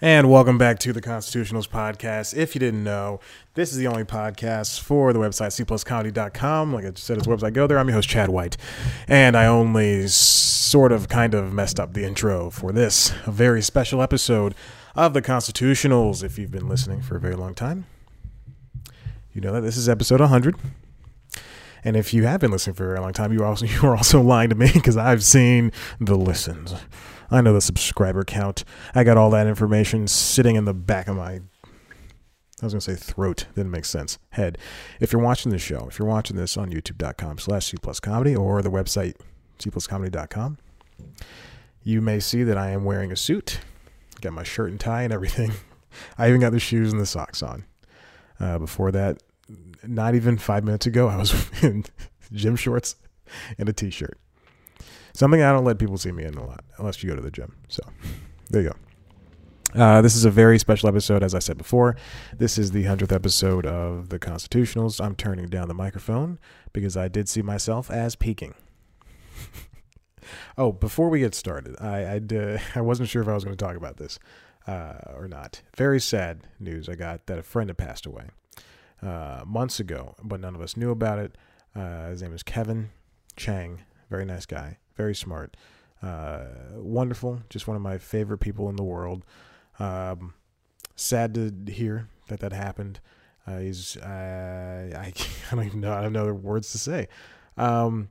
And welcome back to the Constitutionals podcast. If you didn't know, this is the only podcast for the website cpluscomedy.com. Like I said, it's a website. Go there. I'm your host, Chad White. And I only sort of kind of messed up the intro for this, a very special episode of the Constitutionals. If you've been listening for a very long time, you know that this is episode 100. And if you have been listening for a very long time, you are also you are also lying to me because I've seen the listens. I know the subscriber count. I got all that information sitting in the back of my I was gonna say throat. Didn't make sense. Head. If you're watching this show, if you're watching this on youtube.com slash C plus comedy or the website cpluscomedy.com, you may see that I am wearing a suit. Got my shirt and tie and everything. I even got the shoes and the socks on. Uh, before that, not even five minutes ago, I was in gym shorts and a t-shirt. Something I don't let people see me in a lot, unless you go to the gym. So there you go. Uh, this is a very special episode, as I said before. This is the 100th episode of The Constitutionals. I'm turning down the microphone because I did see myself as peaking. oh, before we get started, I I'd, uh, I wasn't sure if I was going to talk about this uh, or not. Very sad news I got that a friend had passed away uh, months ago, but none of us knew about it. Uh, his name is Kevin Chang. Very nice guy very smart, uh, wonderful, just one of my favorite people in the world. Um, sad to hear that that happened. Uh, he's uh, I I don't even know I don't know words to say. Um,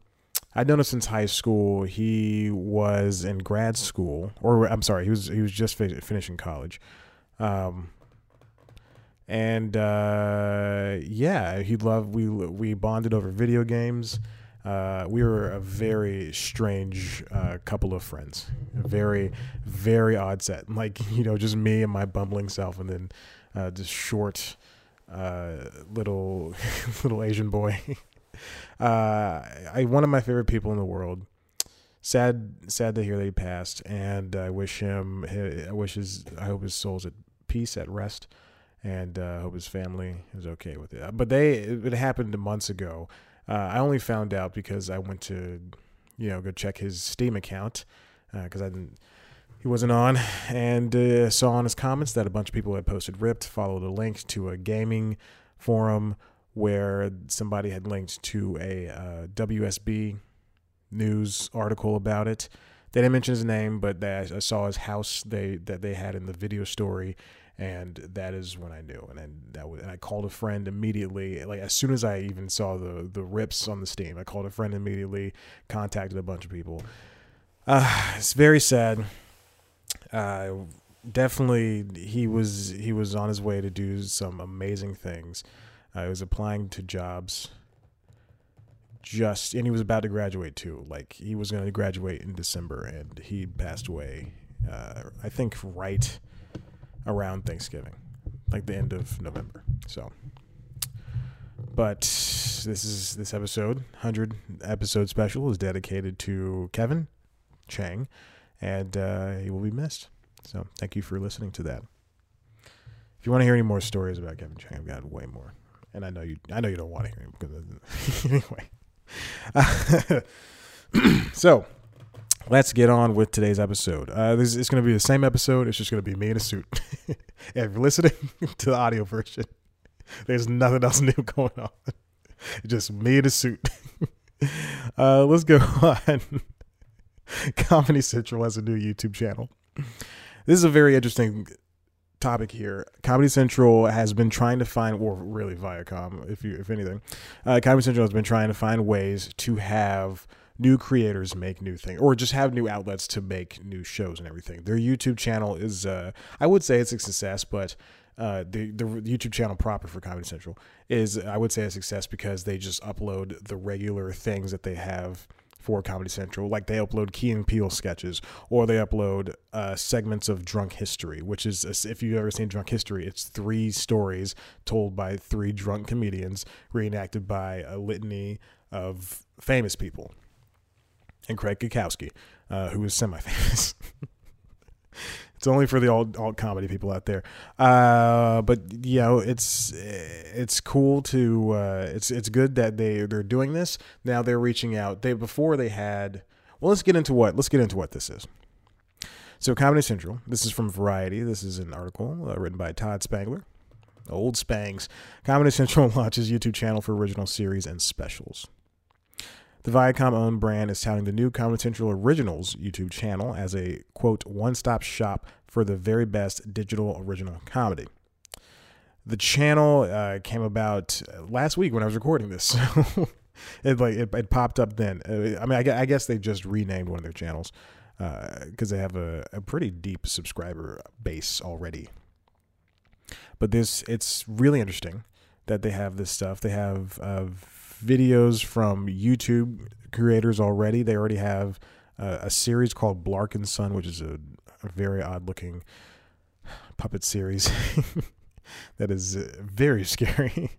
I'd known him since high school. He was in grad school, or I'm sorry, he was he was just fi- finishing college. Um, and uh, yeah, he loved we we bonded over video games. Uh, we were a very strange uh, couple of friends. A very, very odd set. Like, you know, just me and my bumbling self, and then uh, this short, uh, little, little Asian boy. Uh, I one of my favorite people in the world. Sad, sad to hear that he passed, and I wish him. I wish his. I hope his soul's at peace, at rest, and I hope his family is okay with it. But they, it happened months ago uh, I only found out because I went to, you know, go check his Steam account because uh, I didn't. He wasn't on, and uh, saw on his comments that a bunch of people had posted ripped. Followed a link to a gaming forum where somebody had linked to a uh, WSB news article about it. They didn't mention his name, but they, I saw his house they that they had in the video story, and that is when I knew. And then that was, and I called a friend immediately. Like as soon as I even saw the the rips on the Steam, I called a friend immediately, contacted a bunch of people. Uh, it's very sad. Uh, definitely, he was he was on his way to do some amazing things. Uh, he was applying to jobs. Just and he was about to graduate too. Like he was going to graduate in December, and he passed away. Uh, I think right around Thanksgiving, like the end of November. So, but this is this episode, hundred episode special, is dedicated to Kevin Chang, and uh, he will be missed. So, thank you for listening to that. If you want to hear any more stories about Kevin Chang, I've got way more, and I know you. I know you don't want to hear him because anyway. so let's get on with today's episode. Uh, this is going to be the same episode. It's just going to be me in a suit. if you're listening to the audio version, there's nothing else new going on. It's just me in a suit. uh, let's go on. Comedy Central has a new YouTube channel. This is a very interesting topic here. Comedy Central has been trying to find, or really Viacom, if you, if anything, uh, Comedy Central has been trying to find ways to have new creators make new things or just have new outlets to make new shows and everything. Their YouTube channel is, uh, I would say it's a success, but uh, the the YouTube channel proper for Comedy Central is, I would say, a success because they just upload the regular things that they have for Comedy Central. Like they upload Key and Peele sketches, or they upload uh, segments of Drunk History, which is if you've ever seen Drunk History, it's three stories told by three drunk comedians, reenacted by a litany of famous people and Craig Cackowski, uh, who is semi-famous. it's only for the alt, alt comedy people out there. Uh, but you know, it's it's cool to uh, it's it's good that they they're doing this. Now they're reaching out. They before they had. Well, let's get into what let's get into what this is. So, Comedy Central, this is from Variety. This is an article uh, written by Todd Spangler. Old Spangs. Comedy Central launches YouTube channel for original series and specials. The Viacom owned brand is touting the new Comedy Central Originals YouTube channel as a quote one stop shop for the very best digital original comedy. The channel uh, came about last week when I was recording this. it like it, it, popped up then. Uh, I mean, I, I, guess they just renamed one of their channels because uh, they have a, a pretty deep subscriber base already. But this it's really interesting that they have this stuff. They have uh, videos from YouTube creators already. They already have uh, a series called Blark and Son, which is a, a very odd looking puppet series that is uh, very scary.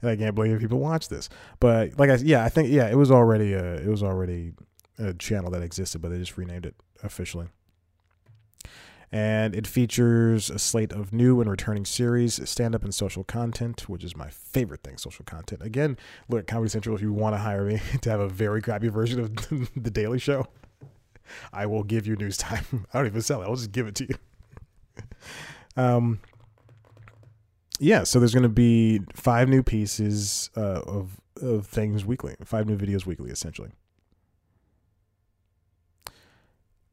and I can't believe people watch this. But like I yeah, I think yeah, it was already a it was already a channel that existed, but they just renamed it officially and it features a slate of new and returning series, stand up and social content, which is my favorite thing social content. Again, look at Comedy Central if you want to hire me to have a very crappy version of The Daily Show. I will give you news time. I don't even sell it, I'll just give it to you. um, yeah, so there's going to be five new pieces uh, of, of things weekly, five new videos weekly, essentially.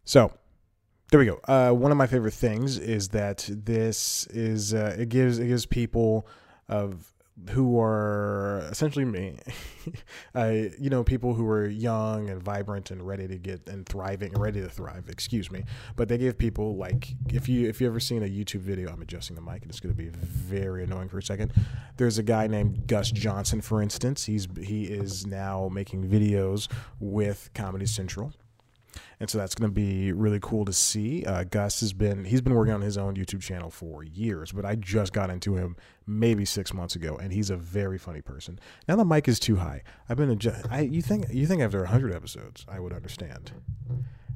So, there we go. Uh, one of my favorite things is that this is uh, it gives it gives people of who are essentially me, uh, you know, people who are young and vibrant and ready to get and thriving ready to thrive. Excuse me, but they give people like if you if you ever seen a YouTube video, I'm adjusting the mic and it's going to be very annoying for a second. There's a guy named Gus Johnson, for instance. He's he is now making videos with Comedy Central and so that's going to be really cool to see. Uh, Gus has been he's been working on his own YouTube channel for years, but I just got into him maybe six months ago, and he's a very funny person. Now the mic is too high. I've been adjust- I you think you think after hundred episodes I would understand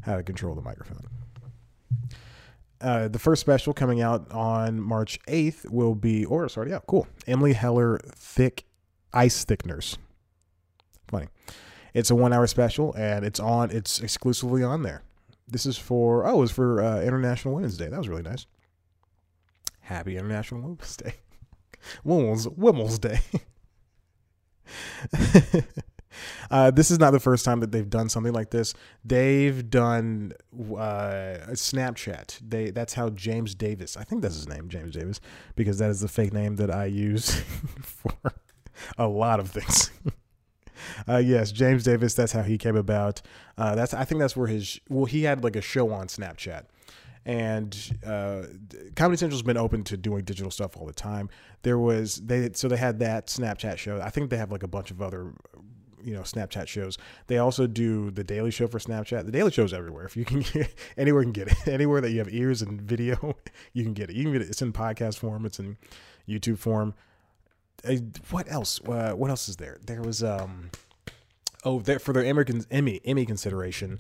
how to control the microphone. Uh, the first special coming out on March 8th will be, or already out. Cool. Emily Heller Thick Ice Thickeners. It's a one hour special and it's on. It's exclusively on there. This is for oh, it was for uh, International Women's Day. That was really nice. Happy International Women's Day. Women's Women's Day. uh, this is not the first time that they've done something like this. They've done uh, Snapchat. They that's how James Davis. I think that's his name, James Davis, because that is the fake name that I use for a lot of things. Uh, yes, James Davis. That's how he came about. Uh, that's I think that's where his well he had like a show on Snapchat, and uh, Comedy Central's been open to doing digital stuff all the time. There was they so they had that Snapchat show. I think they have like a bunch of other you know Snapchat shows. They also do the Daily Show for Snapchat. The Daily Show's everywhere. If you can get anywhere, you can get it. Anywhere that you have ears and video, you can get it. You can get it. It's in podcast form. It's in YouTube form uh, what else? Uh, what else is there? There was um, oh, for their American Emmy Emmy consideration,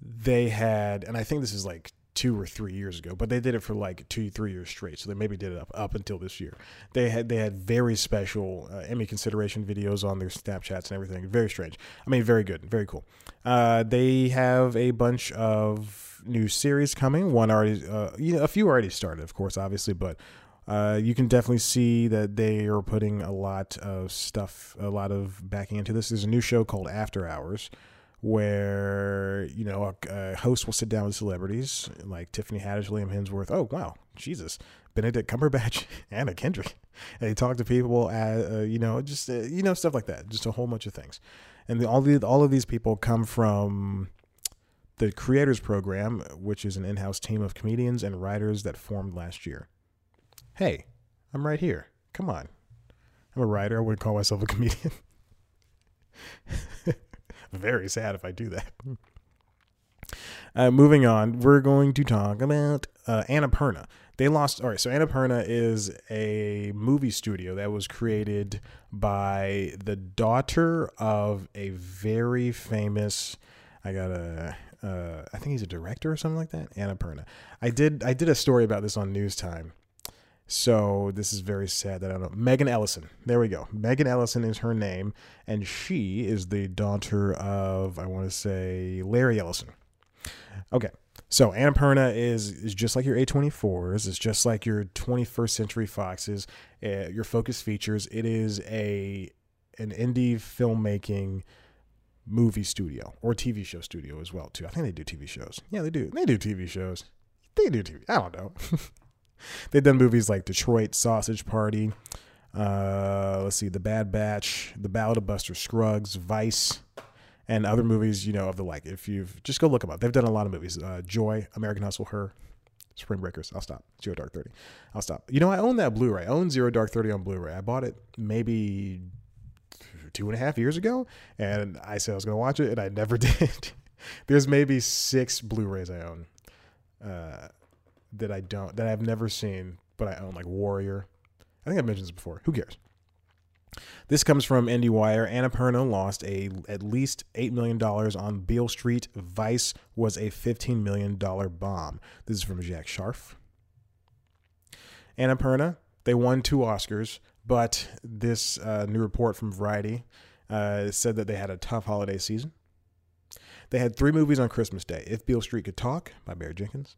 they had, and I think this is like two or three years ago, but they did it for like two, three years straight. So they maybe did it up up until this year. They had they had very special uh, Emmy consideration videos on their Snapchats and everything. Very strange. I mean, very good, very cool. Uh, they have a bunch of new series coming. One already, uh, you know, a few already started, of course, obviously, but uh, you can definitely see that they are putting a lot of stuff, a lot of backing into this. There's a new show called After Hours, where you know a, a host will sit down with celebrities like Tiffany Haddish, Liam Hemsworth. Oh wow, Jesus, Benedict Cumberbatch, Anna Kendrick, and they talk to people, at, uh, you know, just uh, you know stuff like that, just a whole bunch of things. And the, all the all of these people come from the Creators Program, which is an in-house team of comedians and writers that formed last year. Hey, I'm right here. Come on. I'm a writer. I wouldn't call myself a comedian. Very sad if I do that. Uh, moving on, we're going to talk about uh, Annapurna. They lost. All right, so Annapurna is a movie studio that was created by the daughter of a very famous. I got a. Uh, I think he's a director or something like that. Annapurna. I did. I did a story about this on News Time so this is very sad that I don't know. Megan Ellison. There we go. Megan Ellison is her name, and she is the daughter of I want to say Larry Ellison. Okay, So Annapurna is is just like your A24s. It's just like your 21st Century Foxes. Uh, your Focus Features. It is a an indie filmmaking movie studio or TV show studio as well too. I think they do TV shows. Yeah, they do. They do TV shows. They do TV. I don't know. They've done movies like Detroit Sausage Party. Uh, let's see, The Bad Batch, The Ballad of Buster Scruggs, Vice and other movies, you know, of the like. If you've just go look them up, they've done a lot of movies. Uh, Joy, American Hustle, Her, Spring Breakers. I'll stop. Zero Dark Thirty. I'll stop. You know, I own that Blu-ray. I own Zero Dark Thirty on Blu-ray. I bought it maybe two and a half years ago, and I said I was going to watch it, and I never did. There's maybe six Blu-rays I own uh, that I don't that I've never seen, but I own like Warrior. I think I mentioned this before. Who cares? This comes from IndieWire. Annapurna lost a at least $8 million on Beale Street. Vice was a $15 million bomb. This is from Zack Sharf. Annapurna, they won two Oscars, but this uh, new report from Variety uh, said that they had a tough holiday season. They had three movies on Christmas Day If Beale Street Could Talk by Barry Jenkins,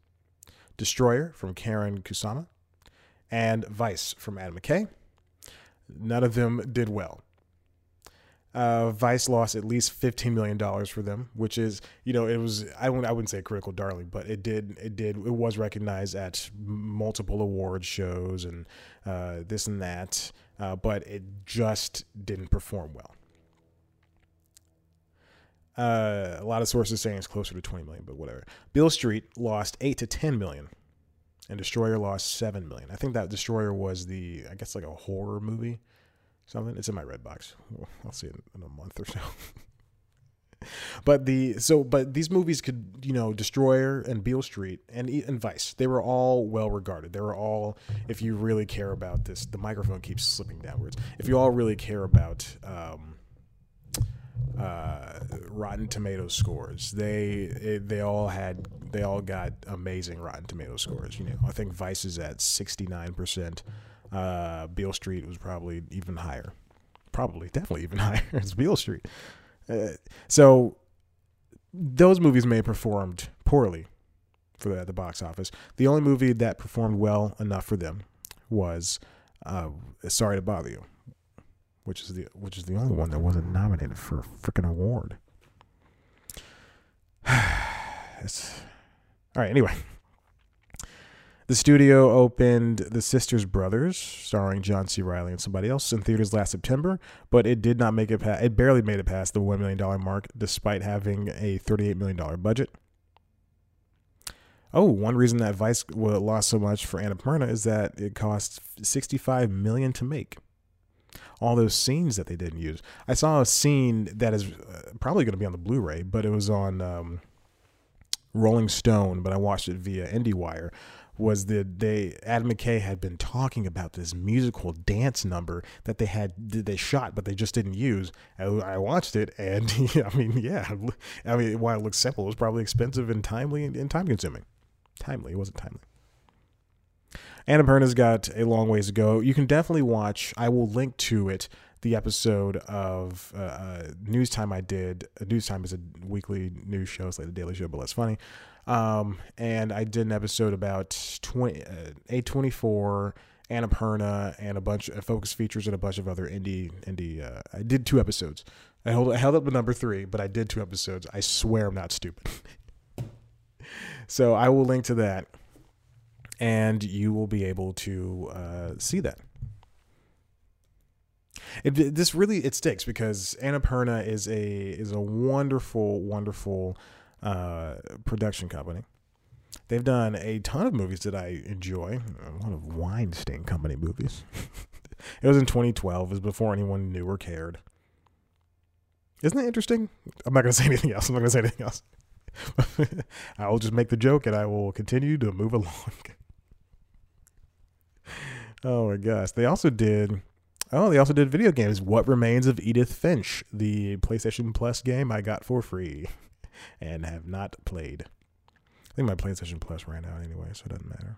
Destroyer from Karyn Kusama, and Vice from Adam McKay. None of them did well. Uh, Vice lost at least fifteen million dollars for them, which is you know it was I wouldn't I wouldn't say a critical darling, but it did it did it was recognized at multiple award shows and uh, this and that, uh, but it just didn't perform well. Uh, a lot of sources saying it's closer to 20 million, but whatever. Beale Street lost 8 to 10 million and Destroyer lost seven million. I think that Destroyer was the I guess like a horror movie, something. It's in my red box. I'll see it in a month or so. but the so but these movies could you know Destroyer and Beale Street and and Vice they were all well regarded. They were all if you really care about this. The microphone keeps slipping downwards. If you all really care about. Um, uh, Rotten Tomatoes scores. They they all had they all got amazing Rotten Tomatoes scores. You know, I think Vice is at sixty nine percent. Uh, Beale Street was probably even higher. Probably, definitely even higher. it's Beale Street. Uh, so those movies may have performed poorly for the, at the box office. The only movie that performed well enough for them was uh, Sorry to Bother You which is the which is the only one that wasn't nominated for a freaking award. it's, all right. Anyway, the studio opened The Sisters Brothers, starring John C. Reilly and somebody else, in theaters last September, but it did not make it past. It barely made it past the one million dollar mark, despite having a thirty-eight million dollar budget. Oh, one reason that Vice lost so much for Annapurna is that it cost sixty-five million to make all those scenes that they didn't use. I saw a scene that is uh, probably going to be on the Blu-ray, but it was on um, Rolling Stone, but I watched it via IndieWire. Was that they Adam McKay had been talking about this musical dance number that they had they shot, but they just didn't use. I, watched it, and I mean, yeah, I mean, while it looks simple, it was probably expensive and timely and time consuming. Timely, it wasn't timely. Annapurna's got a long ways to go. You can definitely watch. I will link to it. The episode of uh, uh, News Time I did. Uh, news Time is a weekly news show. It's like the Daily Show, but less funny. Um, and I did an episode about 20, uh, A24, Annapurna, and a bunch of focus features and a bunch of other indie indie. Uh, I did two episodes. I held, I held up the number three, but I did two episodes. I swear I'm not stupid. so I will link to that and you will be able to uh, see that. It, this really it sticks because Annapurna is a is a wonderful wonderful uh, production company. They've done a ton of movies that I enjoy. A lot of Weinstein Company movies. it was in 2012. It was before anyone knew or cared. Isn't that interesting? I'm not going to say anything else. I'm not going to say anything else. I will just make the joke and I will continue to move along. Oh my gosh. They also did Oh, they also did video games. What Remains of Edith Finch, the PlayStation Plus game I got for free and have not played. I think my PlayStation Plus ran out anyway, so it doesn't matter.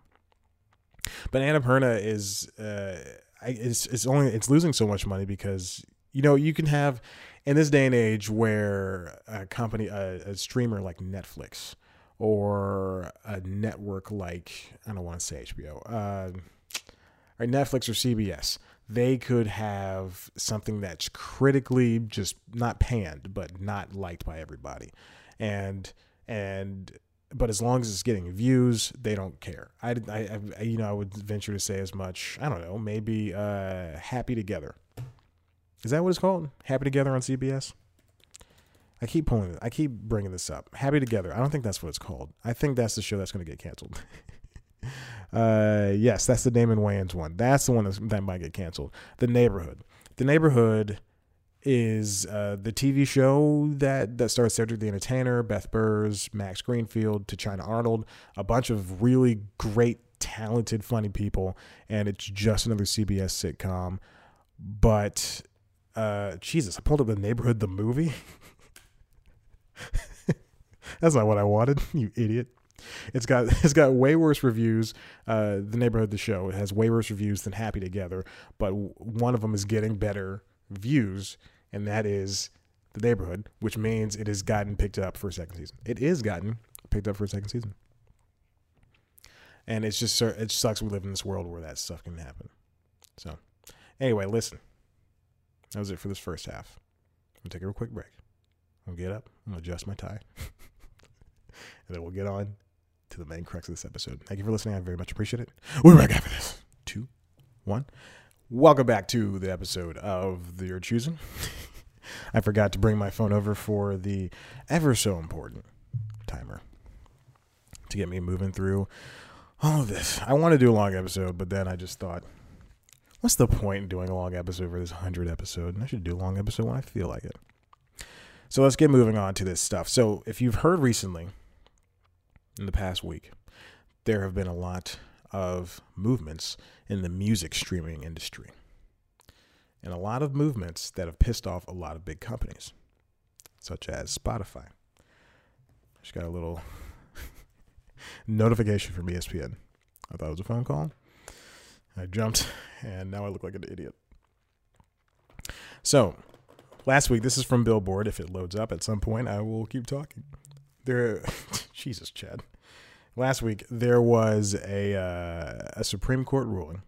But Annapurna is uh it's it's only it's losing so much money because you know, you can have in this day and age where a company a, a streamer like Netflix or a network like I don't want to say HBO, uh, or Netflix or CBS, they could have something that's critically just not panned, but not liked by everybody, and and but as long as it's getting views, they don't care. I, I, I, you know, I would venture to say as much. I don't know, maybe uh, Happy Together. Is that what it's called? Happy Together on CBS. I keep pulling. I keep bringing this up. Happy Together. I don't think that's what it's called. I think that's the show that's going to get canceled. uh, yes, that's the Damon Wayans one. That's the one that might get canceled. The Neighborhood. The Neighborhood is uh, the TV show that that stars Cedric the Entertainer, Beth Behrs, Max Greenfield, Tichina Arnold, a bunch of really great, talented, funny people, and it's just another CBS sitcom. But uh, Jesus, I pulled up the neighborhood, the movie. That's not what I wanted, you idiot. It's got it's got way worse reviews. Uh, the neighborhood, the show, it has way worse reviews than Happy Together, but one of them is getting better views, and that is the neighborhood, which means it has gotten picked up for a second season. It is gotten picked up for a second season, and it's just it sucks we live in this world where that stuff can happen. So, anyway, listen. That was it for this first half. I'm gonna take a quick break. I'll get up. I'm gonna adjust my tie, and then we'll get on to the main crux of this episode. Thank you for listening. I very much appreciate it. We're back after this. Two, one. Welcome back to the episode of the Your Choosing. I forgot to bring my phone over for the ever so important timer to get me moving through all of this. I want to do a long episode, but then I just thought, what's the point in doing a long episode for this 100 episode? And I should do a long episode when I feel like it. So let's get moving on to this stuff. So, if you've heard recently, in the past week, there have been a lot of movements in the music streaming industry. And a lot of movements that have pissed off a lot of big companies, such as Spotify. Just got a little notification from ESPN. I thought it was a phone call. I jumped, and now I look like an idiot. So, last week, this is from Billboard. If it loads up at some point, I will keep talking. There, Jesus, Chad last week there was a uh, a Supreme Court ruling.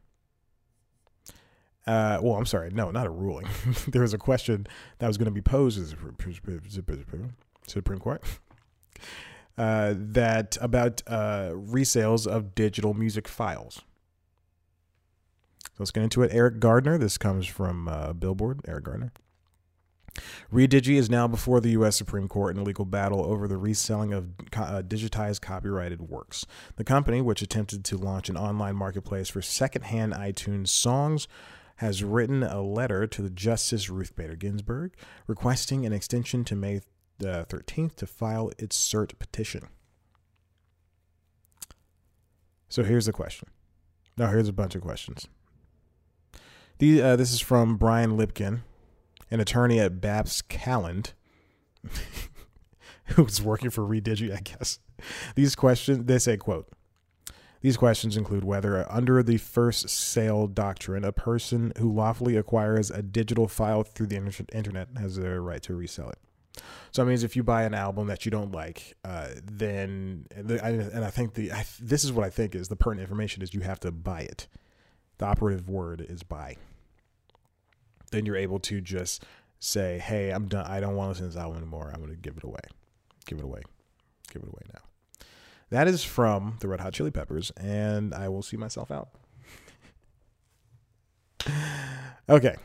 Uh, well, I'm sorry, no, not a ruling. there was a question that was going to be posed to the Supreme Court uh, that about uh, resales of digital music files. So let's get into it. Eriq Gardner. This comes from uh, Billboard. Eriq Gardner. Redigi is now before the U.S. Supreme Court in a legal battle over the reselling of uh, digitized copyrighted works. The company, which attempted to launch an online marketplace for secondhand iTunes songs, has written a letter to the Justice Ruth Bader Ginsburg requesting an extension to May uh, 13th to file its cert petition. So here's the question. Now, here's a bunch of questions. The, uh, this is from Brian Lipkin, an attorney at Babst Calland, who's working for Redigi, I guess. These questions, they say, quote, these questions include whether, under the first sale doctrine, a person who lawfully acquires a digital file through the internet has the right to resell it. So that means if you buy an album that you don't like, uh, then and I think the I, this is what I think is the pertinent information is you have to buy it. The operative word is buy then you're able to just say, "Hey, I'm done. I don't want to listen to this album anymore. I'm going to give it away. Give it away. Give it away now." That is from the Red Hot Chili Peppers, and I will see myself out. okay.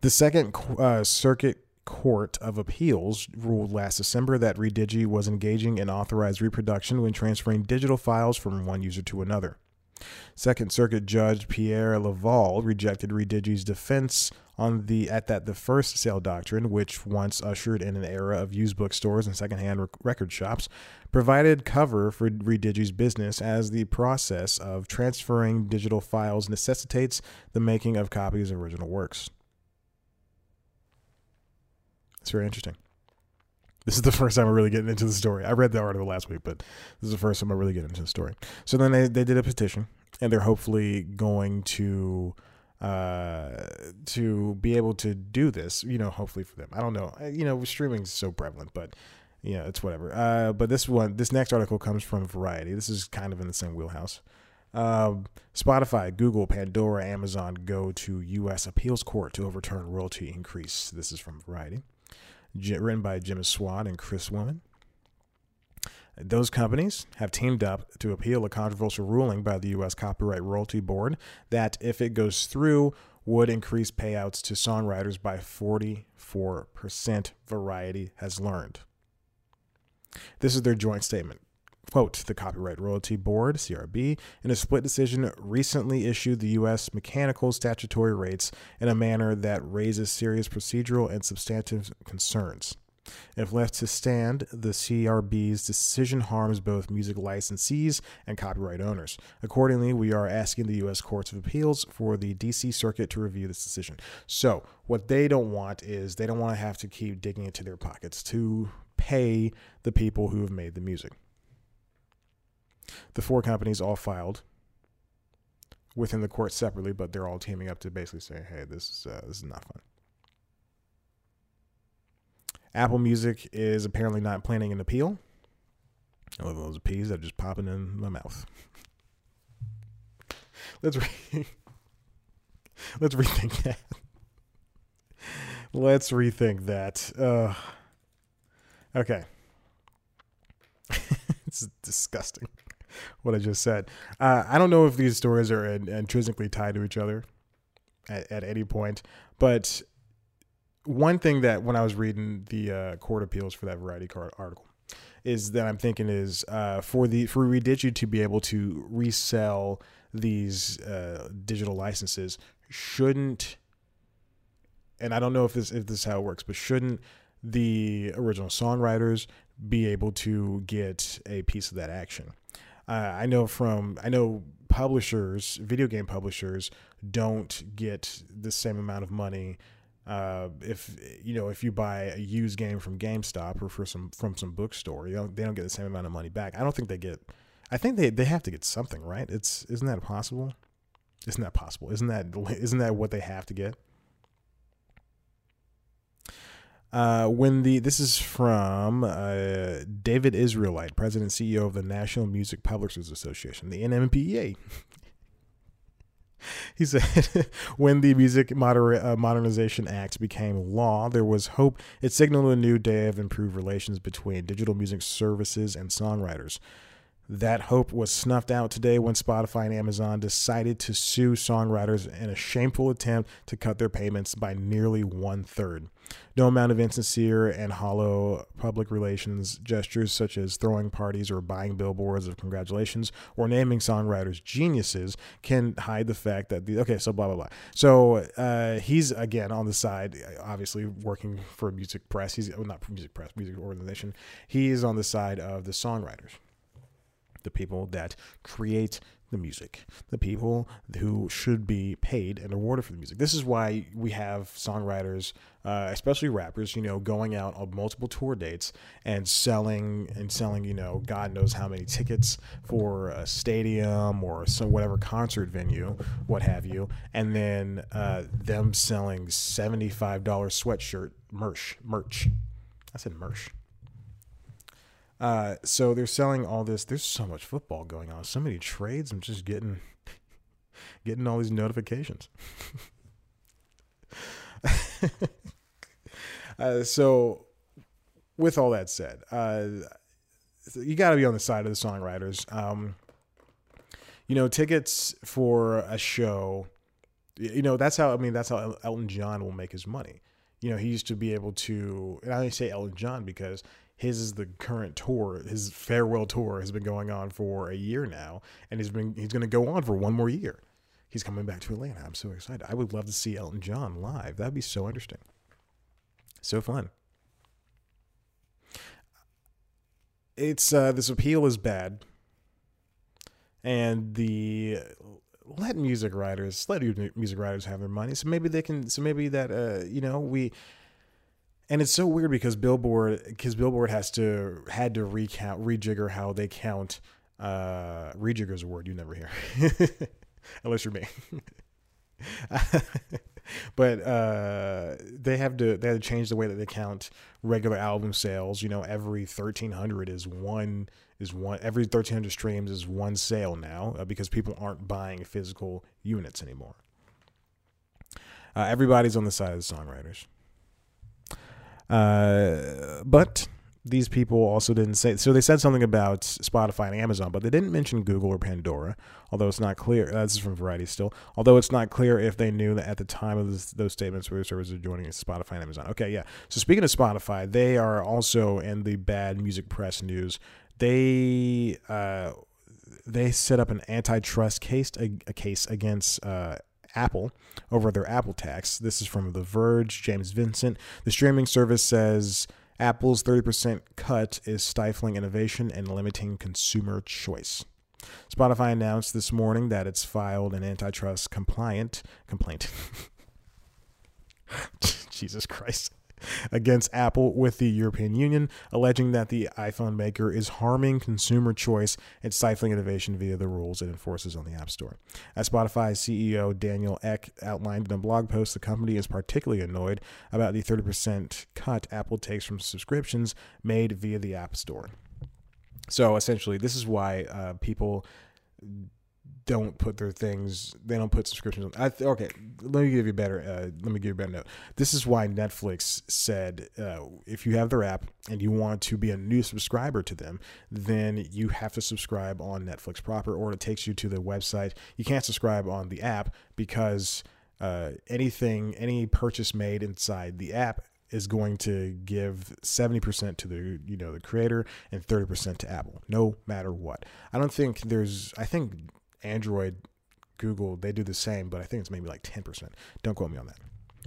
The Second uh, Circuit Court of Appeals ruled last December that Redigi was engaging in authorized reproduction when transferring digital files from one user to another. Second Circuit Judge Pierre Leval rejected Redigi's defense on the at that the first sale doctrine, which once ushered in an era of used bookstores and secondhand rec- record shops, provided cover for Redigi's business as the process of transferring digital files necessitates the making of copies of original works. It's very interesting. This is the first time I'm really getting into the story. I read the article last week, but this is the first time I'm really getting into the story. So then they, they did a petition, and they're hopefully going to uh, to be able to do this. You know, hopefully for them. I don't know. You know, streaming is so prevalent, but yeah, it's whatever. Uh, but this one, this next article comes from Variety. This is kind of in the same wheelhouse. Um, Spotify, Google, Pandora, Amazon go to U.S. appeals court to overturn royalty increase. This is from Variety, written by Jem Aswad and Chris Willman. Those companies have teamed up to appeal a controversial ruling by the U.S. Copyright Royalty Board that, if it goes through, would increase payouts to songwriters by 44%, Variety has learned. This is their joint statement. Quote, the Copyright Royalty Board, CRB, in a split decision recently issued the U.S. mechanical statutory rates in a manner that raises serious procedural and substantive concerns. If left to stand, the CRB's decision harms both music licensees and copyright owners. Accordingly, we are asking the U.S. Courts of Appeals for the D.C. Circuit to review this decision. So, what they don't want is they don't want to have to keep digging into their pockets to pay the people who have made the music. The four companies all filed within the court separately, but they're all teaming up to basically say, "Hey, this is uh, this is not fun." Apple Music is apparently not planning an appeal. I love those peas that are just popping in my mouth. let's re- let's rethink that. let's rethink that. Uh, okay, it's disgusting what I just said. Uh, I don't know if these stories are in, intrinsically tied to each other at, at any point, but one thing that when I was reading the uh, court appeals for that Variety card article is that I'm thinking is uh, for the for Redigi to be able to resell these uh, digital licenses shouldn't and I don't know if this if this is how it works, but shouldn't the original songwriters be able to get a piece of that action? Uh, I know from I know publishers, video game publishers, don't get the same amount of money uh, if you know if you buy a used game from GameStop or for some from some bookstore, you know they don't get the same amount of money back. I don't think they get. I think they, they have to get something, right? It's isn't that possible? Isn't that possible? Isn't that isn't that what they have to get? Uh, when the this is from uh, David Israelite, President CEO of the National Music Publishers Association, the NMPA. He said, when the Music Moder- uh, Modernization Act became law, there was hope it signaled a new day of improved relations between digital music services and songwriters. That hope was snuffed out today when Spotify and Amazon decided to sue songwriters in a shameful attempt to cut their payments by nearly one third. No amount of insincere and hollow public relations gestures, such as throwing parties or buying billboards of congratulations or naming songwriters geniuses, can hide the fact that the okay, so blah blah blah. So uh, he's again on the side, obviously working for music press. He's well, not music press, music organization. He is on the side of the songwriters the people that create the music, the people who should be paid and rewarded for the music. This is why we have songwriters, uh, especially rappers, you know, going out on multiple tour dates and selling and selling, you know, God knows how many tickets for a stadium or some whatever concert venue, what have you, and then uh, them selling seventy five dollar sweatshirt merch merch. I said merch. Uh, so they're selling all this. There's so much football going on. So many trades. I'm just getting getting all these notifications. uh, so, with all that said, uh, you got to be on the side of the songwriters. Um, you know, tickets for a show. You know, that's how. I mean, that's how Elton John will make his money. You know, he used to be able to. And I only say Elton John because his is the current tour. His farewell tour has been going on for a year now, and he's been he's going to go on for one more year. He's coming back to Atlanta. I'm so excited. I would love to see Elton John live. That'd be so interesting. So fun. It's uh, this appeal is bad, and the let music writers let music writers have their money. So maybe they can. So maybe that uh, you know we and it's so weird because Billboard because Billboard has to had to recount rejigger how they count uh rejigger is a word you never hear unless you're me but uh, they have to they have to change the way that they count regular album sales. You know, every thirteen hundred is one is one every thirteen hundred streams is one sale now uh, because people aren't buying physical units anymore. Uh, everybody's on the side of the songwriters. Uh, but these people also didn't say so they said something about spotify and amazon but they didn't mention google or pandora although it's not clear uh, this is from variety still although it's not clear if they knew that at the time of this, those statements where services are joining spotify and amazon. Okay yeah. So speaking of spotify they are also in the bad music press news. They uh, they set up an antitrust case a, a case against uh, Apple over their Apple tax. This is from The Verge, James Vincent. The streaming service says Apple's 30% cut is stifling innovation and limiting consumer choice. Spotify announced this morning that it's filed an antitrust compliant complaint. Jesus Christ against Apple with the European Union, alleging that the iPhone maker is harming consumer choice and stifling innovation via the rules it enforces on the App Store. As Spotify CEO Daniel Ek outlined in a blog post, the company is particularly annoyed about the 30% cut Apple takes from subscriptions made via the App Store. So essentially, this is why uh, people don't put their things they don't put subscriptions on. I th- okay, let me give you better uh, let me give you a better note. This is why Netflix said uh, if you have their app and you want to be a new subscriber to them, then you have to subscribe on Netflix proper or it takes you to the website. You can't subscribe on the app because uh, anything any purchase made inside the app is going to give 70% to the you know the creator and 30% to Apple no matter what. I don't think there's I think Android, Google, they do the same, but I think it's maybe like 10%. Don't quote me on that.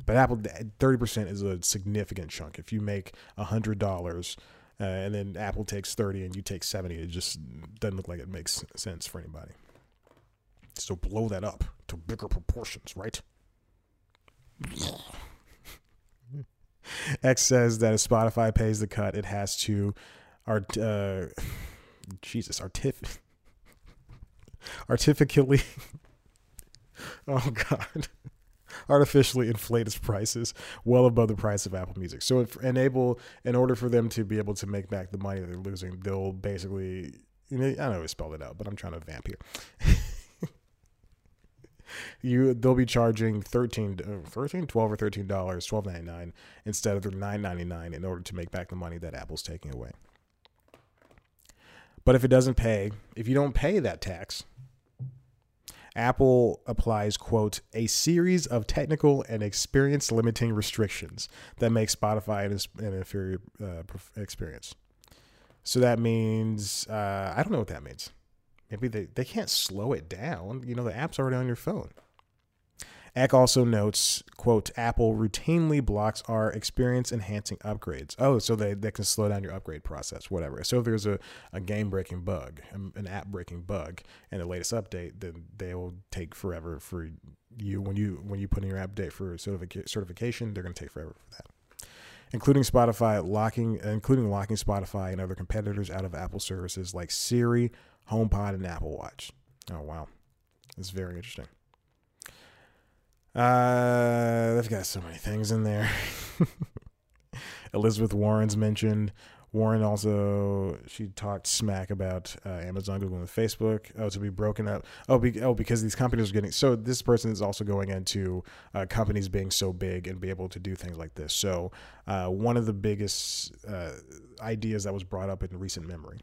But Apple, 30% is a significant chunk. If you make $100 uh, and then Apple takes 30 and you take 70, it just doesn't look like it makes sense for anybody. So blow that up to bigger proportions, right? Ek says that if Spotify pays the cut, it has to art uh, Jesus artif artificially oh god artificially inflate its prices well above the price of Apple Music. So if enable in order for them to be able to make back the money they're losing, they'll basically you know, I don't know I spelled it out, but I'm trying to vamp here. you they'll be charging 13 uh, 13 12 or 13 dollars 12.99 instead of their 9.99 in order to make back the money that Apple's taking away. But if it doesn't pay, if you don't pay that tax, Apple applies, quote, a series of technical and experience limiting restrictions that make Spotify an, inferior uh, experience. So that means, uh, I don't know what that means. Maybe they, they can't slow it down. You know, the app's already on your phone. Ek also notes, quote, Apple routinely blocks our experience enhancing upgrades. Oh, so they, they can slow down your upgrade process, whatever. So if there's a, a game breaking bug, um, an app breaking bug in the latest update, then they will take forever for you when you when you put in your update for certific- certification, they're going to take forever for that including Spotify locking, including locking Spotify and other competitors out of Apple services like Siri, HomePod, and Apple Watch. Oh wow, it's very interesting. Uh, they've got so many things in there. Elizabeth Warren's mentioned. Warren also she talked smack about uh, Amazon, Google, and Facebook. Oh, to be broken up. Oh, be, oh, because these companies are getting. So this person is also going into uh, companies being so big and be able to do things like this. So uh, one of the biggest uh, ideas that was brought up in recent memory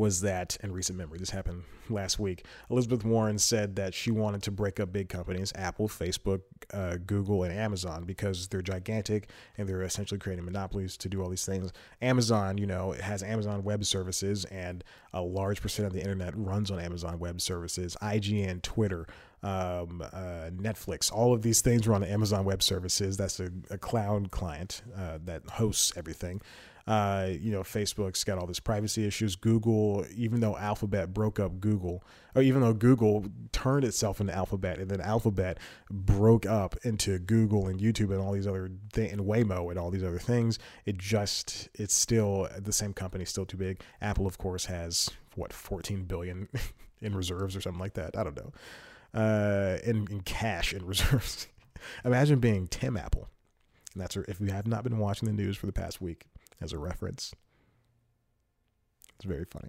was that in recent memory, this happened last week. Elizabeth Warren said that she wanted to break up big companies, Apple, Facebook, uh, Google, and Amazon, because they're gigantic and they're essentially creating monopolies to do all these things. Amazon, you know, has Amazon Web Services, and a large percent of the internet runs on Amazon Web Services. IGN, Twitter, um, uh, Netflix, all of these things run on Amazon Web Services. That's a, a cloud client uh, that hosts everything. Uh, you know, Facebook's got all this privacy issues. Google, even though Alphabet broke up Google, or even though Google turned itself into Alphabet, and then Alphabet broke up into Google and YouTube and all these other things, and Waymo and all these other things, it just it's still the same company, still too big. Apple, of course, has what 14 billion in reserves or something like that. I don't know, uh, in in cash in reserves. Imagine being Tim Apple. And that's if you have not been watching the news for the past week as a reference. It's very funny.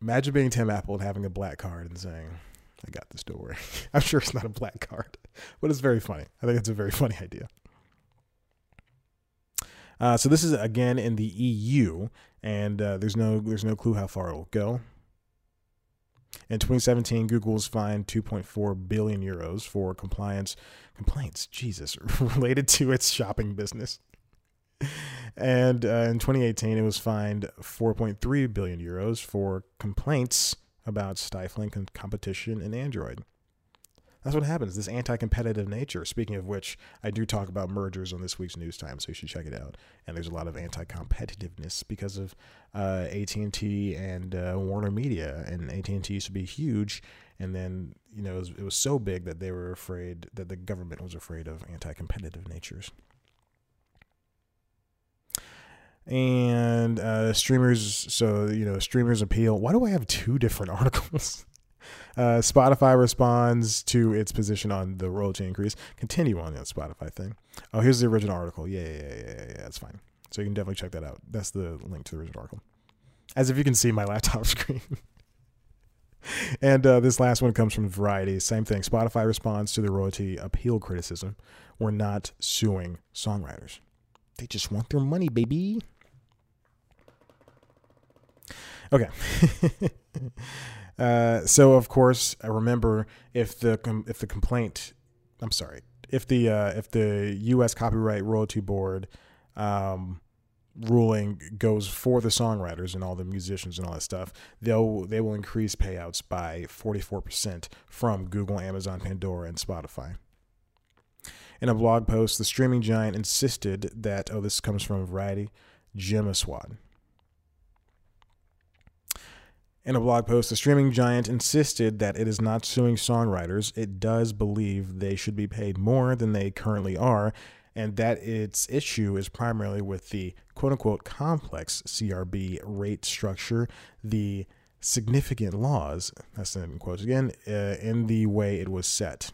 Imagine being Tim Apple and having a black card and saying, I got this, don't worry. I'm sure it's not a black card, but it's very funny. I think it's a very funny idea. Uh, so this is again in the EU, and uh, there's no there's no clue how far it'll go. In 2017, Google's fined 2.4 billion euros for compliance complaints, Jesus, related to its shopping business. And uh, in 2018, it was fined 4.3 billion euros for complaints about stifling competition in Android. That's what happens, this anti competitive nature. Speaking of which, I do talk about mergers on this week's News Time, so you should check it out. And there's a lot of anti competitiveness because of uh, AT&T and uh, Warner Media. And AT&T used to be huge, and then you know it was, it was so big that they were afraid that the government was afraid of anti competitive natures and uh, streamers. So you know, streamers appeal. Why do I have two different articles? Uh, Spotify responds to its position on the royalty increase. Continue on the Spotify thing. Oh, here's the original article. Yeah, yeah, yeah, yeah, yeah. That's fine. So you can definitely check that out. That's the link to the original article. As if you can see my laptop screen. and uh, this last one comes from Variety. Same thing. Spotify responds to the royalty appeal criticism. We're not suing songwriters. They just want their money, baby. Okay. uh, so of course, I remember if the com- if the complaint, I'm sorry, if the uh, if the U.S. Copyright Royalty Board um, ruling goes for the songwriters and all the musicians and all that stuff, they'll they will increase payouts by 44% from Google, Amazon, Pandora, and Spotify. In a blog post, the streaming giant insisted that oh, this comes from Variety, Jem Aswad. In a blog post, the streaming giant insisted that it is not suing songwriters. It does believe they should be paid more than they currently are, and that its issue is primarily with the quote unquote complex CRB rate structure, the significant laws, that's in quotes again, uh, in the way it was set.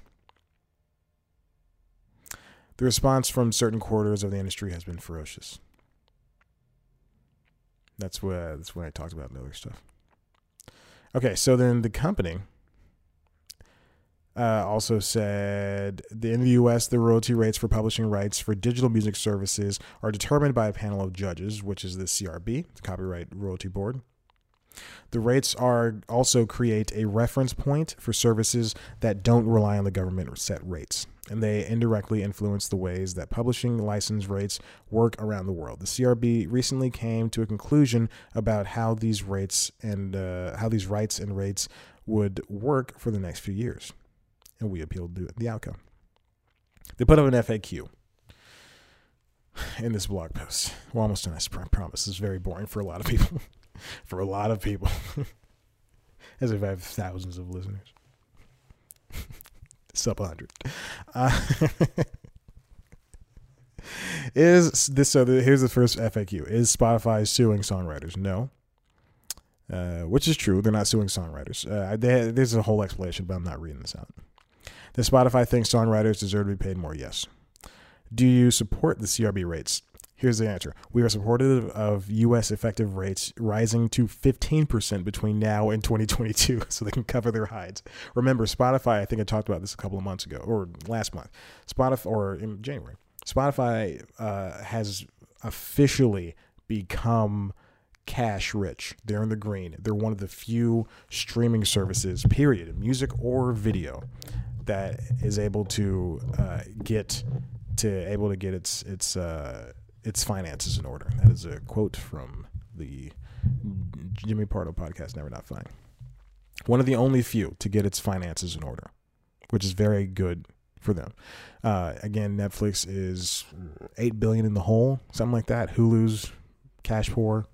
The response from certain quarters of the industry has been ferocious. That's what that's what I talked about in other stuff. Okay, so then the company uh, also said the, in the U.S., the royalty rates for publishing rights for digital music services are determined by a panel of judges, which is the CRB, the Copyright Royalty Board. The rates are also create a reference point for services that don't rely on the government set rates and they indirectly influence the ways that publishing license rates work around the world. The CRB recently came to a conclusion about how these rates and uh, how these rights and rates would work for the next few years, and we appealed to the outcome. They put up an FAQ in this blog post. We're almost done. I promise. Is very boring for a lot of people. for a lot of people, as if I have thousands of listeners sub 100. Uh, is this so? The, here's the first FAQ: Is Spotify suing songwriters? No. Uh, which is true. They're not suing songwriters. Uh, they, there's a whole explanation, but I'm not reading this out. Does Spotify think songwriters deserve to be paid more? Yes. Do you support the CRB rates? Here's the answer. We are supportive of U.S. effective rates rising to 15% between now and 2022 so they can cover their hides. Remember, Spotify, I think I talked about this a couple of months ago or last month, Spotify, or in January, Spotify uh, has officially become cash rich. They're in the green. They're one of the few streaming services, period, music or video, that is able to uh, get to able to get its its uh, its finances in order. That is a quote from the Jimmy Pardo podcast, Never Not Funny. One of the only few to get its finances in order, which is very good for them. Uh, again, Netflix is eight billion in the hole, something like that. Hulu's cash poor.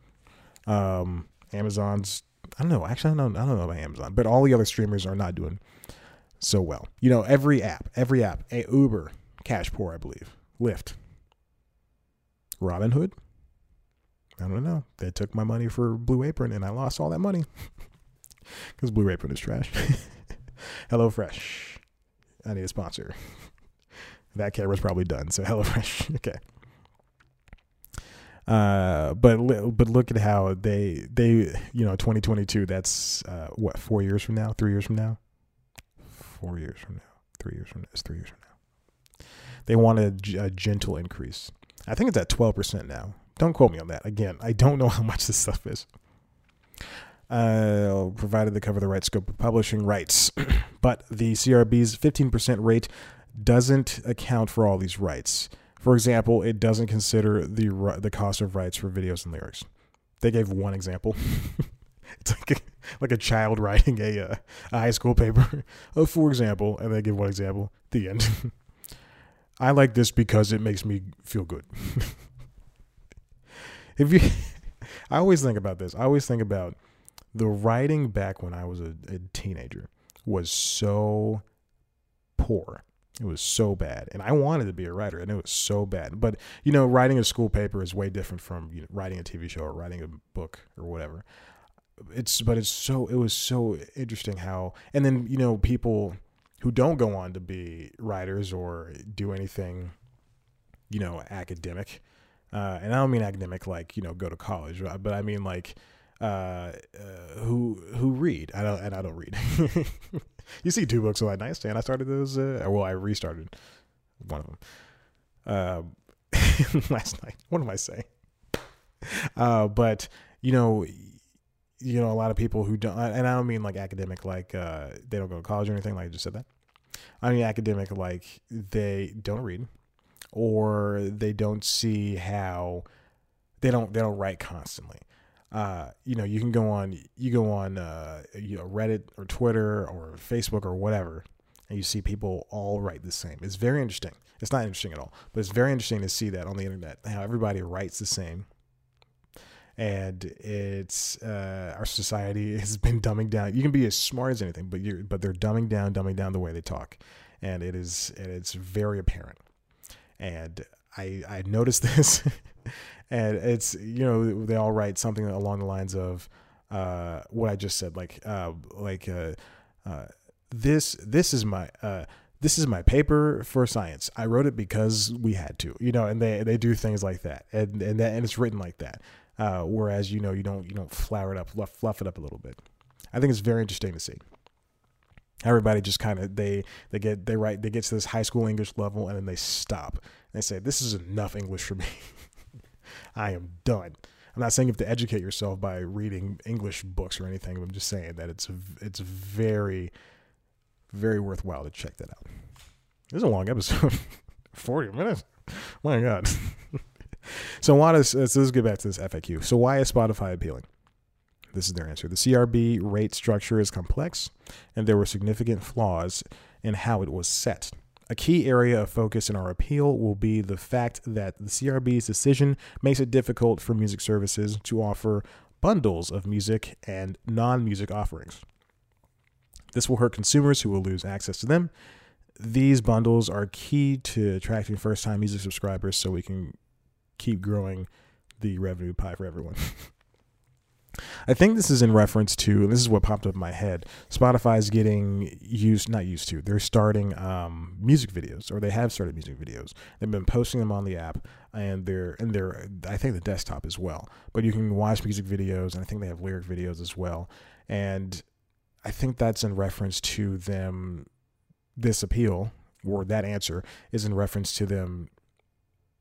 Um, Amazon's I don't know. Actually, I don't know. I don't know about Amazon, but all the other streamers are not doing so well. You know, every app, every app, a Uber, cash poor, I believe. Lyft, Robinhood? I don't know. They took my money for Blue Apron and I lost all that money because Blue Apron is trash. Hello Fresh. I need a sponsor. that camera's probably done. So HelloFresh, okay. Uh, but but look at how they they you know 2022. That's uh, what four years from now, three years from now, four years from now, three years from now. It's three years from now. They want a gentle increase. I think it's at 12 percent now. Don't quote me on that. Again, I don't know how much this stuff is. Uh, provided they cover the right scope of publishing rights, but the CRB's 15% rate doesn't account for all these rights. For example, it doesn't consider the the cost of rights for videos and lyrics. They gave one example. it's like a, like a child writing a, uh, a high school paper. oh, for example, and they give one example. The end. I like this because it makes me feel good. if you, I always think about this. I always think about the writing back when I was a, a teenager was so poor it was so bad. And I wanted to be a writer, and it was so bad. But, you know, writing a school paper is way different from you know, writing a TV show or writing a book or whatever. It's, but it's so, it was so interesting how, and then, you know, people who don't go on to be writers or do anything, you know, academic. Uh, and I don't mean academic like, you know, go to college, but I mean like, uh, uh, who who read. I don't and I don't read. you see two books on my nightstand. I started those. Uh, well, I restarted one of them uh, last night. What am I saying? Uh, but you know, you know, a lot of people who don't, and I don't mean like academic, like uh, they don't go to college or anything. Like I just said that. I mean academic, like they don't read, or they don't see how they don't they don't write constantly uh, you know, you can go on, you go on, uh, you know, Reddit or Twitter or Facebook or whatever, and you see people all write the same. It's very interesting. It's not interesting at all, but it's very interesting to see that on the internet how everybody writes the same. And it's uh, our society has been dumbing down. You can be as smart as anything, but you but they're dumbing down, dumbing down the way they talk, and it is and it's very apparent. And I I noticed this and it's you know they all write something along the lines of uh, what I just said, like uh, like uh, uh this this is my uh, this is my paper for science. I wrote it because we had to, you know, and they they do things like that, and and that, and it's written like that. Uh, whereas you know you don't you don't flower it up, fluff, fluff it up a little bit. I think it's very interesting to see. Everybody just kind of they they get they write they get to this high school English level and then they stop. They say this is enough English for me. I am done. I'm not saying you have to educate yourself by reading English books or anything. I'm just saying that it's it's very very worthwhile to check that out. This is a long episode, 40 minutes. My God. so why does let's, let's get back to this FAQ. So why is Spotify appealing? This is their answer. The CRB rate structure is complex, and there were significant flaws in how it was set. A key area of focus in our appeal will be the fact that the CRB's decision makes it difficult for music services to offer bundles of music and non music offerings. This will hurt consumers who will lose access to them. These bundles are key to attracting first time music subscribers so we can keep growing the revenue pie for everyone. I think this is in reference to this is what popped up in my head. Spotify's getting used, not used to. They're starting um, music videos, or they have started music videos. They've been posting them on the app, and they're and they're I think the desktop as well. But you can watch music videos, and I think they have lyric videos as well. And I think that's in reference to them. This appeal or that answer is in reference to them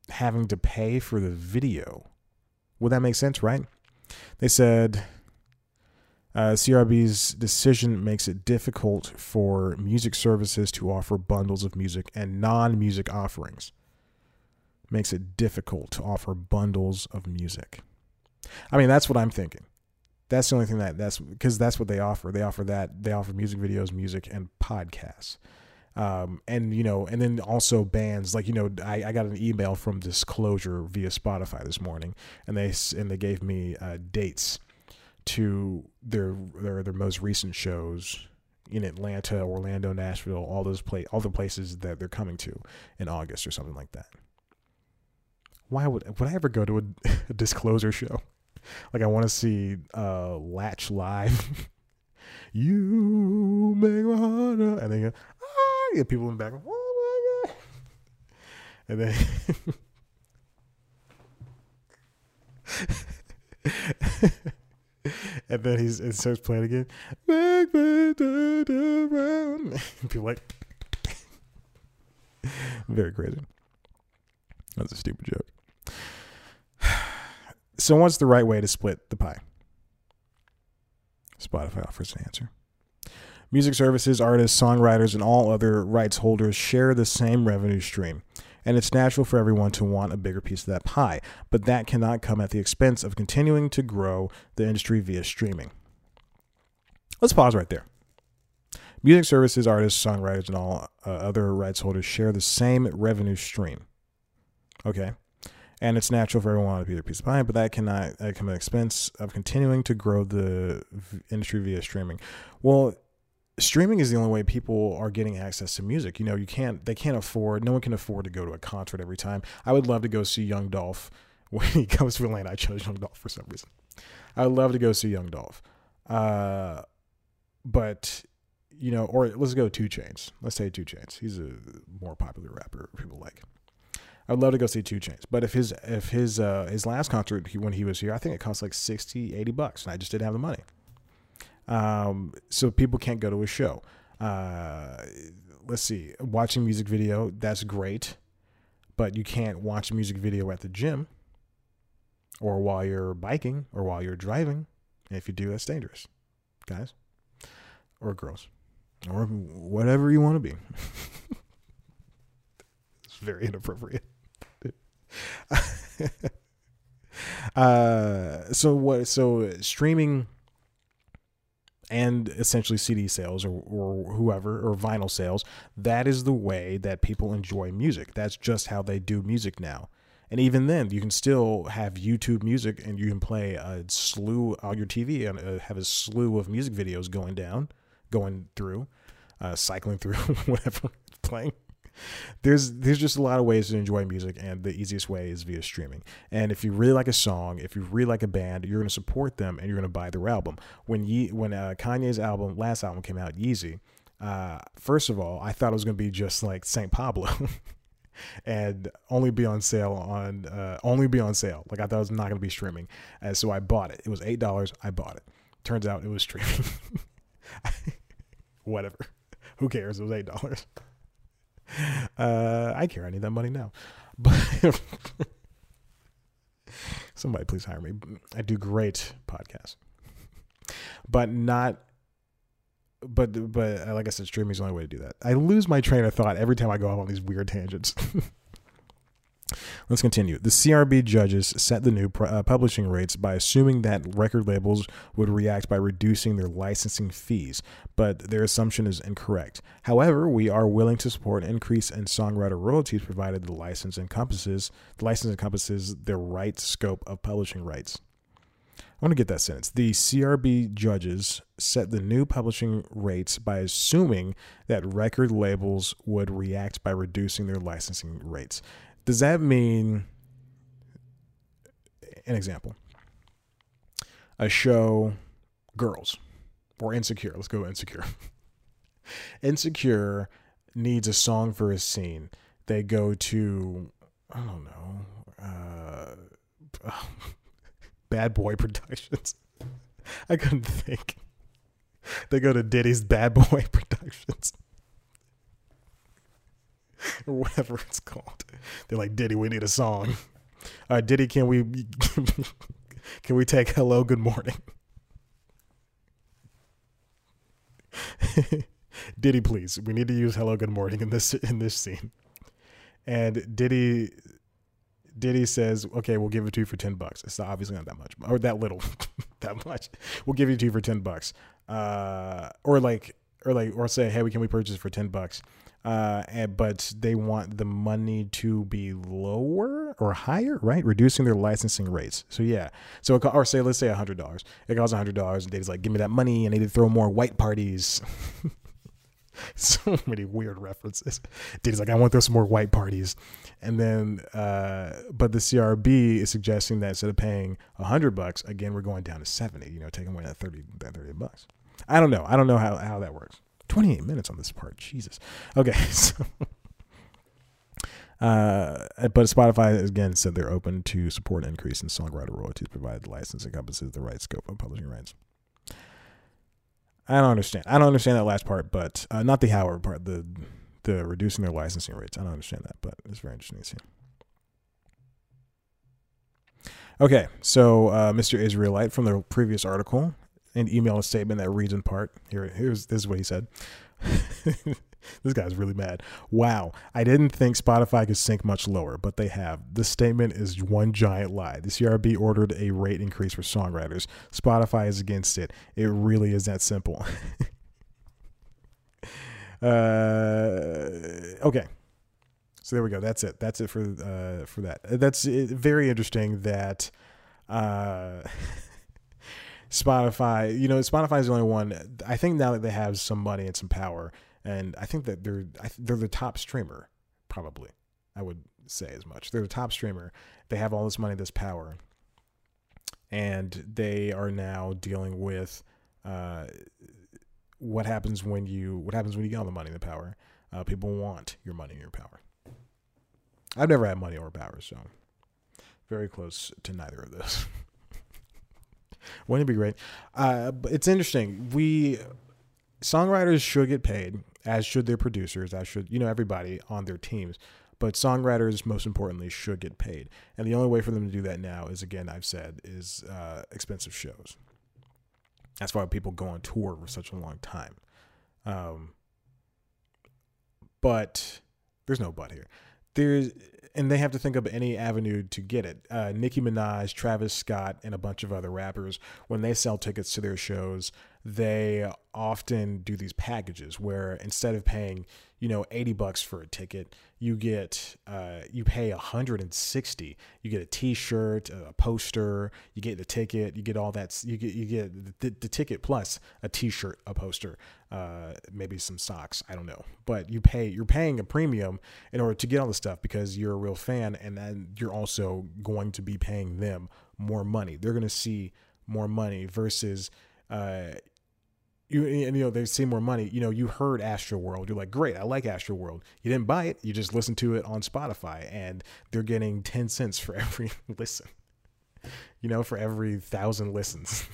having to pay for the video. Would that make sense, right? They said uh, CRB's decision makes it difficult for music services to offer bundles of music and non music offerings. Makes it difficult to offer bundles of music. I mean, that's what I'm thinking. That's the only thing that that's because that's what they offer. They offer that. They offer music videos, music, and podcasts um, and you know, and then also bands like you know, I, I got an email from Disclosure via Spotify this morning, and they and they gave me uh, dates to their their their most recent shows in Atlanta, Orlando, Nashville, all those play all the places that they're coming to in August or something like that. Why would would I ever go to a, a Disclosure show? Like I want to see uh, Latch live. you make my heart, and then you get people in the back. Oh my god! and then and then he's it starts playing again. People like very crazy. That's a stupid joke. So what's the right way to split the pie? Spotify offers an answer. Music services, artists, songwriters, and all other rights holders share the same revenue stream, and it's natural for everyone to want a bigger piece of that pie, but that cannot come at the expense of continuing to grow the industry via streaming. Let's pause right there. Music services, artists, songwriters, and all uh, other rights holders share the same revenue stream. Okay. And it's natural for everyone to be their piece of pie, but that cannot come at the expense of continuing to grow the industry via streaming. Well, streaming is the only way people are getting access to music. You know, you can't they can't afford no one can afford to go to a concert every time. I would love to go see Young Dolph when he comes to Atlanta. I chose Young Dolph for some reason. I would love to go see Young Dolph. Uh, but you know, or let's go 2 Chainz. Let's say 2 Chainz. He's a more popular rapper people like. I'd love to go see 2 Chainz, But if his if his uh, his last concert he, when he was here, I think it cost like 60, 80 bucks, and I just didn't have the money. Um, so people can't go to a show. Uh, let's see, watching music video that's great, but you can't watch a music video at the gym, or while you're biking, or while you're driving. And if you do, that's dangerous, guys, or girls, or whatever you want to be. it's very inappropriate. uh, so what? So streaming and essentially CD sales or, or whoever or vinyl sales. That is the way that people enjoy music. That's just how they do music now. And even then, you can still have YouTube music and you can play a slew on your TV and uh, have a slew of music videos going down, going through, uh, cycling through, whatever playing there's there's just a lot of ways to enjoy music and the easiest way is via streaming. And if you really like a song if you really like a band you're to support them and you're to buy their album. When Ye- when uh, kanye's album last album came out yeezy uh, first of all i thought it was to be just like saint pablo. And only be on sale on uh, only be on sale. Like i thought it was not going to be streaming. And so i bought it. It was eight dollars. I bought it. Turns out it was streaming. Whatever. Who cares? It was eight dollars uh, I care. I need that money now. But somebody please hire me. I do great podcasts, but not. But but uh, like I said, streaming is the only way to do that. I lose my train of thought every time I go off on these weird tangents. Let's continue. The CRB judges set the new uh, publishing rates by assuming that record labels would react by reducing their licensing fees, but their assumption is incorrect. However, we are willing to support an increase in songwriter royalties provided the license encompasses the license encompasses the right scope of publishing rights. I want to get that sentence. The CRB judges set the new publishing rates by assuming that record labels would react by reducing their licensing rates. Does that mean an example? A show, Girls, or Insecure. Let's go Insecure. Insecure needs a song for a scene. They go to, I don't know, uh, Bad Boy Productions. I couldn't think. They go to Diddy's Bad Boy Productions. or whatever it's called. They're like, Diddy, we need a song. Diddy, can we can we take hello, good morning? Diddy, please, we need to use hello, good morning in this in this scene. And Diddy Diddy says, "Okay, we'll give it to you for ten bucks." It's obviously not that much, or that little, that much. We'll give it to you for ten bucks, uh, or like, or like, or say, "Hey, we can we purchase for ten bucks?" Uh, and, but they want the money to be lower or higher, right? Reducing their licensing rates. So yeah, so it, or say let's say hundred dollars. It costs hundred dollars, and Dave's like, "Give me that money," and they need to throw more white parties. so many weird references. Diddy's like, I want to throw some more white parties. And then, uh, but the CRB is suggesting that instead of paying hundred bucks, again, we're going down to 70, you know, taking away that 30, that 30 bucks. I don't know. I don't know how, how that works. 28 minutes on this part. Jesus. Okay. So, Uh, but Spotify again said they're open to support an increase in songwriter royalties provided the license encompasses the right scope of publishing rights. I don't understand. I don't understand that last part, but uh, not the Howard part. The the reducing their licensing rates. I don't understand that, but it's very interesting to see. Okay, so uh, Mr. Israelite from the previous article and email a statement that reads in part. Here, here's this is what he said. this guy's really mad. Wow, I didn't think Spotify could sink much lower, but they have. This statement is one giant lie. The CRB ordered a rate increase for songwriters. Spotify is against it. It really is that simple. uh, okay. So there we go. That's it. That's it for uh, for that. That's very interesting that uh, Spotify. You know, Spotify is the only one. I think now that they have some money and some power, and I think that they're they're the top streamer. Probably, I would say as much. They're the top streamer. They have all this money, this power, and they are now dealing with uh, what happens when you what happens when you get all the money and the power. Uh, people want your money and your power. I've never had money or power, so very close to neither of those. Wouldn't it be great? Uh, but it's interesting. We songwriters should get paid, as should their producers, as should you know everybody on their teams. But songwriters, most importantly, should get paid, and the only way for them to do that now is, again, I've said, is uh, expensive shows. That's why people go on tour for such a long time. Um, but there's no but here there's and they have to think of any avenue to get it. Uh, Nicki Minaj, Travis Scott, and a bunch of other rappers, when they sell tickets to their shows, they often do these packages where instead of paying, you know, 80 bucks for a ticket, you get, uh, you pay 160. You get a t-shirt, a poster, you get the ticket, you get all that, you get, you get the, the ticket plus a t-shirt, a poster, uh, maybe some socks. I don't know, but you pay, you're paying a premium in order to get all the stuff because you're a real fan. And then you're also going to be paying them more money. They're going to see more money versus, uh, you and you know they see more money. You know, you heard Astroworld. You're like, great, I like Astroworld. You didn't buy it. You just listened to it on Spotify, and they're getting ten cents for every listen. You know, for every thousand listens.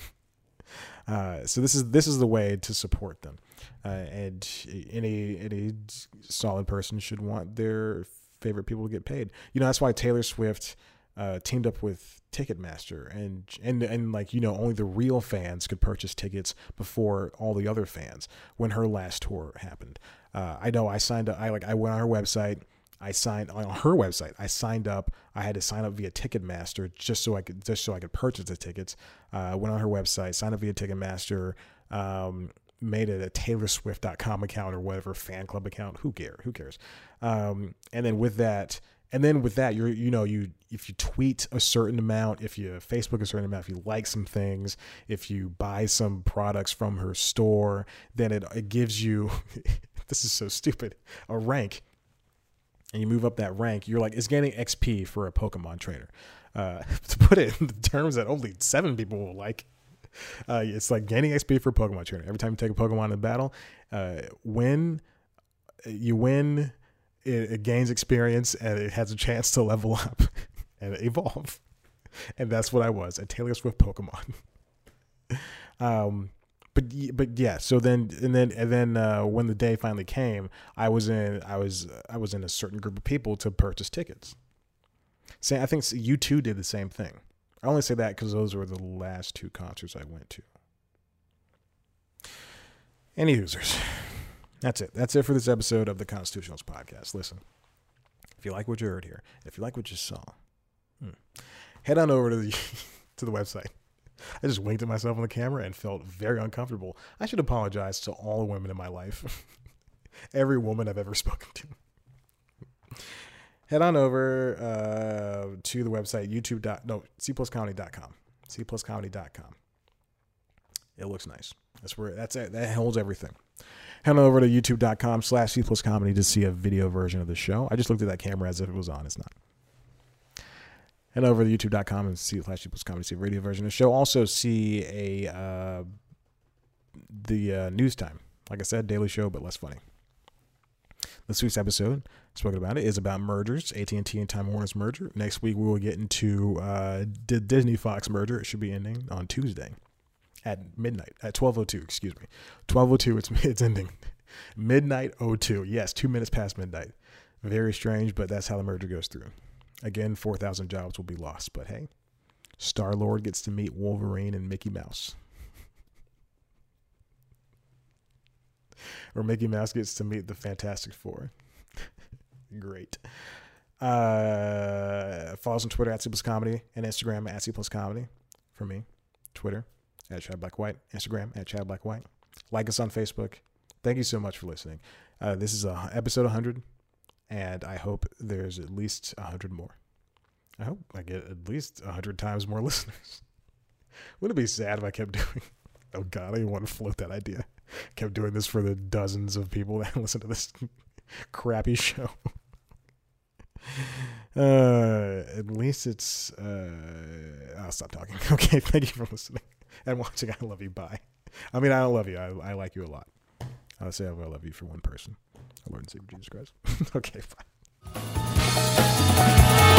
Uh, so this is this is the way to support them, uh, and any any solid person should want their favorite people to get paid. You know, that's why Taylor Swift uh, teamed up with Ticketmaster, and and and like you know, only the real fans could purchase tickets before all the other fans when her last tour happened. Uh, I know I signed up. I like I went on her website. I signed on her website. I signed up. I had to sign up via Ticketmaster just so I could just so I could purchase the tickets. Uh, went on her website, signed up via Ticketmaster. Um, made it a TaylorSwift.com account or whatever fan club account. Who care? Who cares? Um, and then with that, and then with that you're you know you if you tweet a certain amount if you facebook a certain amount if you like some things if you buy some products from her store then it, it gives you this is so stupid a rank. And you move up that rank you're like it's getting xp for a pokemon trainer uh, to put it in terms that only seven people will like uh, it's like gaining xp for pokemon trainer every time you take a pokemon in battle uh, win you win it, it gains experience and it has a chance to level up and evolve. And that's what I was a Taylor Swift Pokemon. um, but but yeah, so then and then and then uh, when the day finally came, I was in I was I was in a certain group of people to purchase tickets. Say I think U2 did the same thing. I only say that because those were the last two concerts I went to. Any users. That's it. That's it for this episode of the Constitutionals podcast. Listen, if you like what you heard here, if you like what you saw, hmm, head on over to the to the website. I just winked at myself on the camera and felt very uncomfortable. I should apologize to all the women in my life, every woman I've ever spoken to. Head on over uh, to the website youtube. Dot, no cpluscomedy.com. cpluscomedy.com. It looks nice. That's where that's it. That holds everything head over to youtube.com slash C plus comedy to see a video version of the show. I just looked at that camera as if it was on. It's not. Head over to youtube.com and see slash C plus comedy, see a radio version of the show. Also see a uh, the uh, news time. Like I said, daily show, but less funny. This week's episode, spoken about it, is about mergers, AT&T and Time Warner's merger. Next week, we will get into uh, the Disney Fox merger. It should be ending on Tuesday at midnight, at 12.02, excuse me. 12.02, it's, it's ending. Midnight 02. Yes, two minutes past midnight. Very strange, but that's how the merger goes through. Again, 4,000 jobs will be lost, but hey, Star Lord gets to meet Wolverine and Mickey Mouse. or Mickey Mouse gets to meet the Fantastic Four. Great. Uh, follow us on Twitter at C Plus Comedy and Instagram at C Plus Comedy for me. Twitter at Chad Black White. Instagram at Chad Black White. Like us on Facebook. Thank you so much for listening. Uh, this is uh, episode 100, and I hope there's at least 100 more. I hope I get at least 100 times more listeners. Wouldn't it be sad if I kept doing Oh God, I even want to float that idea. Kept doing this for the dozens of people that listen to this crappy show. Uh, at least it's. Uh, I'll stop talking. Okay, thank you for listening and watching. I love you. Bye. I mean, I don't love you. I, I like you a lot. I'll say I will love you for one person. Lord and Savior Jesus Christ. okay, bye.